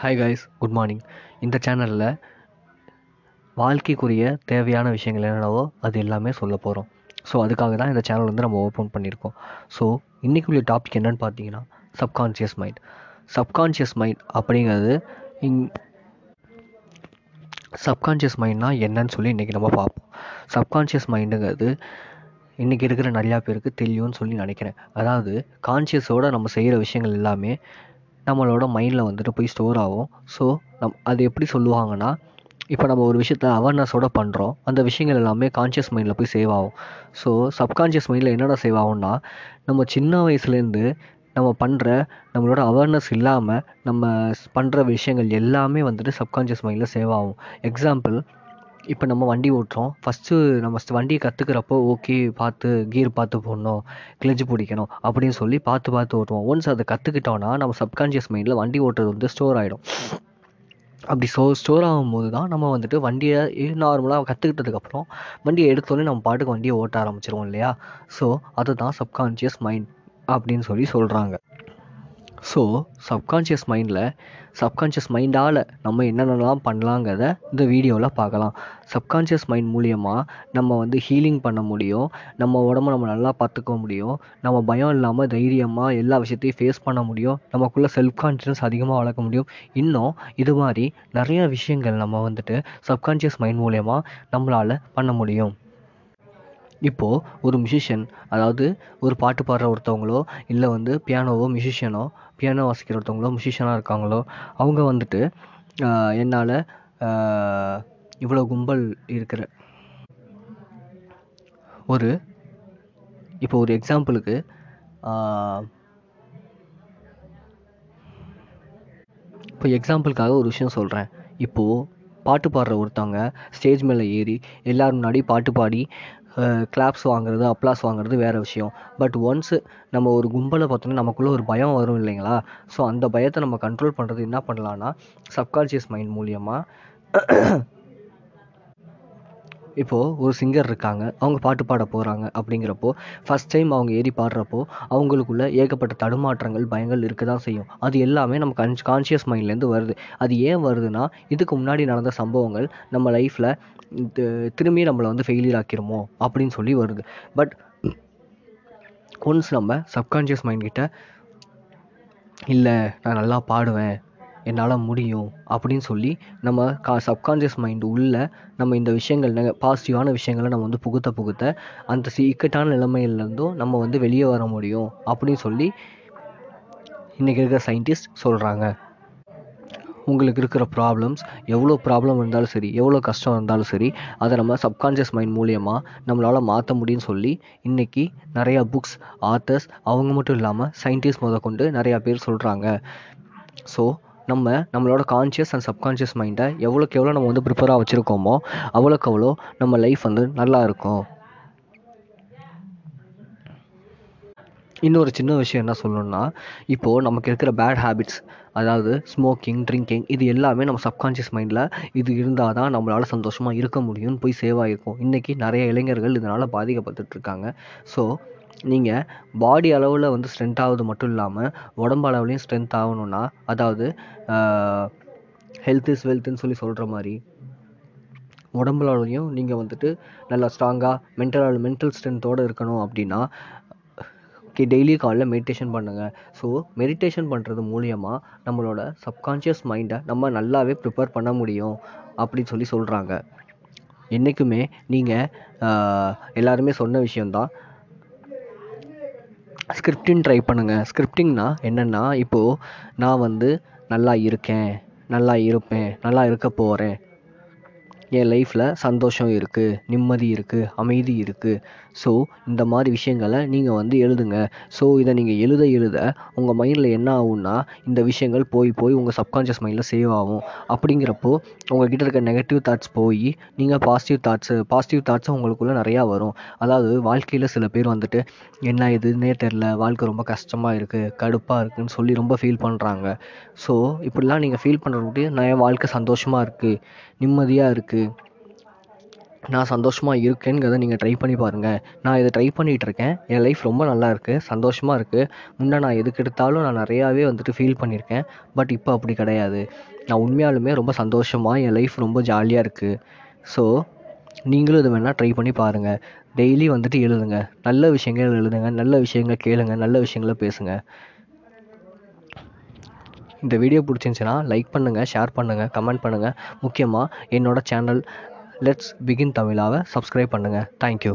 Hi guys good morning இந்த சேனலில் வாழ்க்கைக்குரிய தேவையான விஷயங்கள் என்னென்னவோ அது எல்லாமே சொல்ல போகிறோம் ஸோ அதுக்காக தான் இந்த சேனல் வந்து நம்ம ஓப்பன் பண்ணியிருக்கோம். ஸோ இன்றைக்குள்ள டாபிக் என்னன்னு பார்த்தீங்கன்னா சப்கான்ஷியஸ் மைண்ட் சப்கான்ஷியஸ் மைண்ட் அப்படிங்கிறது இங் சப்கான்ஷியஸ் மைண்ட்னா என்னன்னு சொல்லி இன்றைக்கி நம்ம பார்ப்போம். சப்கான்ஷியஸ் மைண்டுங்கிறது இன்றைக்கி இருக்கிற நிறையா பேருக்கு தெரியும்னு சொல்லி நினைக்கிறேன். அதாவது கான்ஷியஸோடு நம்ம செய்கிற விஷயங்கள் எல்லாமே நம்மளோட மைண்டில் வந்துட்டு போய் ஸ்டோர் ஆகும். ஸோ நம் அது எப்படி சொல்லுவாங்கன்னா இப்போ நம்ம ஒரு விஷயத்த அவேர்னஸோட பண்ணுறோம் அந்த விஷயங்கள் எல்லாமே கான்ஷியஸ் மைண்டில் போய் சேவ் ஆகும். ஸோ சப்கான்ஷியஸ் மைண்டில் என்னென்ன சேவ் ஆகும்னா நம்ம சின்ன வயசுலேருந்து நம்ம பண்ணுற நம்மளோட அவேர்னஸ் இல்லாமல் நம்ம பண்ணுற விஷயங்கள் எல்லாமே வந்துட்டு சப்கான்ஷியஸ் மைண்டில் சேவ் ஆகும். எக்ஸாம்பிள் இப்போ நம்ம வண்டி ஓட்டுறோம். ஃபஸ்ட்டு நம்ம வண்டியை கற்றுக்கிறப்போ ஓகே பார்த்து கீர் பார்த்து போடணும் கிளச்சு பிடிக்கணும் அப்படின்னு சொல்லி பார்த்து பார்த்து ஓட்டுவோம். ஒன்ஸ் அதை கற்றுக்கிட்டோன்னா நம்ம சப்கான்ஷியஸ் மைண்டில் வண்டி ஓட்டுறது வந்து ஸ்டோர் ஆகிடும் அப்படி ஸ்டோ ஸ்டோர் ஆகும்போது தான் நம்ம வந்துட்டு வண்டியை நார்மலாக கற்றுக்கிட்டதுக்கப்புறம் வண்டியை எடுத்தோடனே நம்ம பாட்டுக்கு வண்டியை ஓட்ட ஆரம்பிச்சிருவோம் இல்லையா? ஸோ அதுதான் சப்கான்ஷியஸ் மைண்ட் அப்படின்னு சொல்லி சொல்கிறாங்க ஸோ சப்கான்ஷியஸ் மைண்டில் சப்கான்ஷியஸ் மைண்டால் நம்ம என்னென்னலாம் பண்ணலாங்கிறத இந்த வீடியோவில் பார்க்கலாம். சப்கான்ஷியஸ் மைண்ட் மூலியமாக நம்ம வந்து ஹீலிங் பண்ண முடியும். நம்ம உடம்ப நம்ம நல்லா பார்த்துக்க முடியும். நம்ம பயம் இல்லாமல் தைரியமாக எல்லா விஷயத்தையும் ஃபேஸ் பண்ண முடியும். நமக்குள்ளே செல்ஃப் கான்ஃபிடன்ஸ் அதிகமாக வளர்க்க முடியும். இன்னும் இது மாதிரி நிறையா விஷயங்கள் நம்ம வந்துட்டு சப்கான்ஷியஸ் மைண்ட் மூலயமா நம்மளால் பண்ண முடியும். இப்போது ஒரு மியூசிஷியன் அதாவது ஒரு பாட்டு பாடுற ஒருத்தவங்களோ இல்லை வந்து பியானோவோ மியூசிஷியனோ பியானோ வாசிக்கிற ஒருத்தவங்களோ மியூசிஷியனாக இருக்காங்களோ அவங்க வந்துட்டு என்னால் இவ்வளோ கும்பல் இருக்கிற ஒரு இப்போ ஒரு எக்ஸாம்பிளுக்கு இப்போ எக்ஸாம்பிளுக்காக ஒரு விஷயம் சொல்கிறேன் இப்போது பாட்டு பாடுற ஒருத்தவங்க ஸ்டேஜ் மேலே ஏறி எல்லோரும் முன்னாடி பாட்டு பாடி கிளாப்ஸ் வாங்குறது அப்ளாஸ் வாங்குறது வேறு விஷயம். பட் ஒன்ஸு நம்ம ஒரு கும்பலை பார்த்தோன்னா நமக்குள்ளே ஒரு பயம் வரும் இல்லைங்களா? ஸோ அந்த பயத்தை நம்ம கண்ட்ரோல் பண்ணுறது என்ன பண்ணலான்னா சப்கான்ஷியஸ் மைண்ட் மூலியமாக இப்போது ஒரு சிங்கர் இருக்காங்க அவங்க பாட்டு பாட போகிறாங்க அப்படிங்கிறப்போ ஃபஸ்ட் டைம் அவங்க ஏறி பாடுறப்போ அவங்களுக்குள்ள ஏகப்பட்ட தடுமாற்றங்கள் பயங்கள் இருக்க தான் செய்யும். அது எல்லாமே நம்ம கன் கான்ஷியஸ் மைண்ட்லேருந்து வருது. அது ஏன் வருதுன்னா இதுக்கு முன்னாடி நடந்த சம்பவங்கள் நம்ம லைஃப்பில் திரும்பி நம்மளை வந்து ஃபெயிலியர் ஆக்கிருமோ அப்படின்னு சொல்லி வருது. பட் ஒன்ஸ் நம்ம சப்கான்ஷியஸ் மைண்ட் கிட்ட இல்லை நான் நல்லா பாடுவேன் என்னால் முடியும் அப்படின்னு சொல்லி நம்ம கா சப்கான்ஷியஸ் மைண்டு உள்ளே நம்ம இந்த விஷயங்கள் பாசிட்டிவான விஷயங்களை நம்ம வந்து புகுத்த புகுத்த அந்த சி இக்கட்டான நிலைமையிலேருந்தும் நம்ம வந்து வெளியே வர முடியும் அப்படின்னு சொல்லி இன்றைக்கி இருக்கிற சயின்டிஸ்ட் சொல்கிறாங்க உங்களுக்கு இருக்கிற ப்ராப்ளம்ஸ் எவ்வளோ ப்ராப்ளம் இருந்தாலும் சரி எவ்வளோ கஷ்டம் இருந்தாலும் சரி அதை நம்ம சப்கான்ஷியஸ் மைண்ட் மூலியமாக நம்மளால் மாற்ற முடியும்னு சொல்லி இன்றைக்கி நிறையா புக்ஸ் ஆத்தர்ஸ் அவங்க மட்டும் இல்லாமல் சயின்டிஸ்ட் முத கொண்டு நிறையா பேர் சொல்கிறாங்க ஸோ நம்ம நம்மளோட கான்ஷியஸ் அண்ட் சப்கான்ஷியஸ் மைண்டை எவ்வளோக்கு எவ்வளோ நம்ம வந்து ப்ரிப்பராக வச்சுருக்கோமோ அவ்வளோக்கு அவ்வளோ நம்ம லைஃப் வந்து நல்லா இருக்கும். இன்னொரு சின்ன விஷயம் என்ன சொல்லணும்னா இப்போது நமக்கு இருக்கிற பேட் ஹேபிட்ஸ் அதாவது ஸ்மோக்கிங் ட்ரிங்கிங் இது எல்லாமே நம்ம சப்கான்ஷியஸ் மைண்டில் இது இருந்தால் தான் நம்மளால் சந்தோஷமாக இருக்க முடியும்னு போய் சேவ் ஆகிருக்கும் இன்றைக்கி நிறைய இளைஞர்கள் இதனால் பாதிக்கப்பட்டுட்ருக்காங்க ஸோ நீங்கள் பாடி அளவில் வந்து ஸ்ட்ரென்த் ஆகுது மட்டும் இல்லாமல் உடம்பு அளவுலேயும் ஸ்ட்ரென்த் ஆகணும்னா அதாவது ஹெல்த் இஸ் வெல்த்துன்னு சொல்லி சொல்கிற மாதிரி உடம்புலாலையும் நீங்கள் வந்துட்டு நல்லா ஸ்ட்ராங்காக மென்டல் மென்டல் ஸ்ட்ரென்த்தோடு இருக்கணும் அப்படின்னா ஓகே டெய்லி காலைல மெடிடேஷன் பண்ணுங்கள் ஸோ மெடிடேஷன் பண்ணுறது மூலியமாக நம்மளோட சப்கான்ஷியஸ் மைண்டை நம்ம நல்லாவே ப்ரிப்பேர் பண்ண முடியும் அப்படின்னு சொல்லி சொல்கிறாங்க என்றைக்குமே நீங்கள் எல்லாருமே சொன்ன விஷயந்தான் ஸ்கிரிப்டிங் ட்ரை பண்ணுங்கள் ஸ்கிரிப்டிங்னா என்னென்னா இப்போது நான் வந்து நல்லா இருக்கேன் நல்லா இருப்பேன் நல்லா இருக்க போகிறேன் என் லைஃப்பில் சந்தோஷம் இருக்குது நிம்மதி இருக்குது அமைதி இருக்குது ஸோ இந்த மாதிரி விஷயங்களை நீங்கள் வந்து எழுதுங்க. ஸோ இதை நீங்கள் எழுத எழுத உங்கள் மைண்டில் என்ன ஆகும்னா இந்த விஷயங்கள் போய் போய் உங்கள் சப்கான்ஷியஸ் மைண்டில் சேவ் ஆகும். அப்படிங்கிறப்போ உங்கள்கிட்ட இருக்க நெகட்டிவ் தாட்ஸ் போய் நீங்கள் பாசிட்டிவ் தாட்ஸு பாசிட்டிவ் தாட்ஸும் உங்களுக்குள்ளே நிறையா வரும். அதாவது வாழ்க்கையில் சில பேர் வந்துட்டு என்ன இதுன்னே தெரில வாழ்க்கை ரொம்ப கஷ்டமாக இருக்குது கடுப்பாக இருக்குதுன்னு சொல்லி ரொம்ப ஃபீல் பண்ணுறாங்க ஸோ இப்படிலாம் நீங்கள் ஃபீல் பண்ணுறக்கூடிய நான் என் வாழ்க்கை சந்தோஷமாக இருக்குது நிம்மதியாக இருக்குது நான் சந்தோஷமாக இருக்கேங்கிறத நீங்கள் ட்ரை பண்ணி பாருங்கள் நான் இதை ட்ரை பண்ணிகிட்ருக்கேன் என் லைஃப் ரொம்ப நல்லா இருக்குது சந்தோஷமாக இருக்குது முன்னே நான் எதுக்கு எடுத்தாலும் நான் நிறையாவே வந்துட்டு ஃபீல் பண்ணியிருக்கேன் பட் இப்போ அப்படி கிடையாது. நான் உண்மையாலுமே ரொம்ப சந்தோஷமாக என் லைஃப் ரொம்ப ஜாலியாக இருக்குது ஸோ நீங்களும் இதை வேணால் ட்ரை பண்ணி பாருங்கள் டெய்லி வந்துட்டு எழுதுங்க. நல்ல விஷயங்கள் எழுதுங்க. நல்ல விஷயங்களை கேளுங்க. நல்ல விஷயங்கள பேசுங்க. இந்த வீடியோ பிடிச்சிருந்துச்சின்னா லைக் பண்ணுங்கள் ஷேர் பண்ணுங்கள் கமெண்ட் பண்ணுங்கள் முக்கியமாக என்னோடய சேனல் லெட்ஸ் பிகின் தமிழாவை சப்ஸ்கிரைப் பண்ணுங்கள் தேங்க்யூ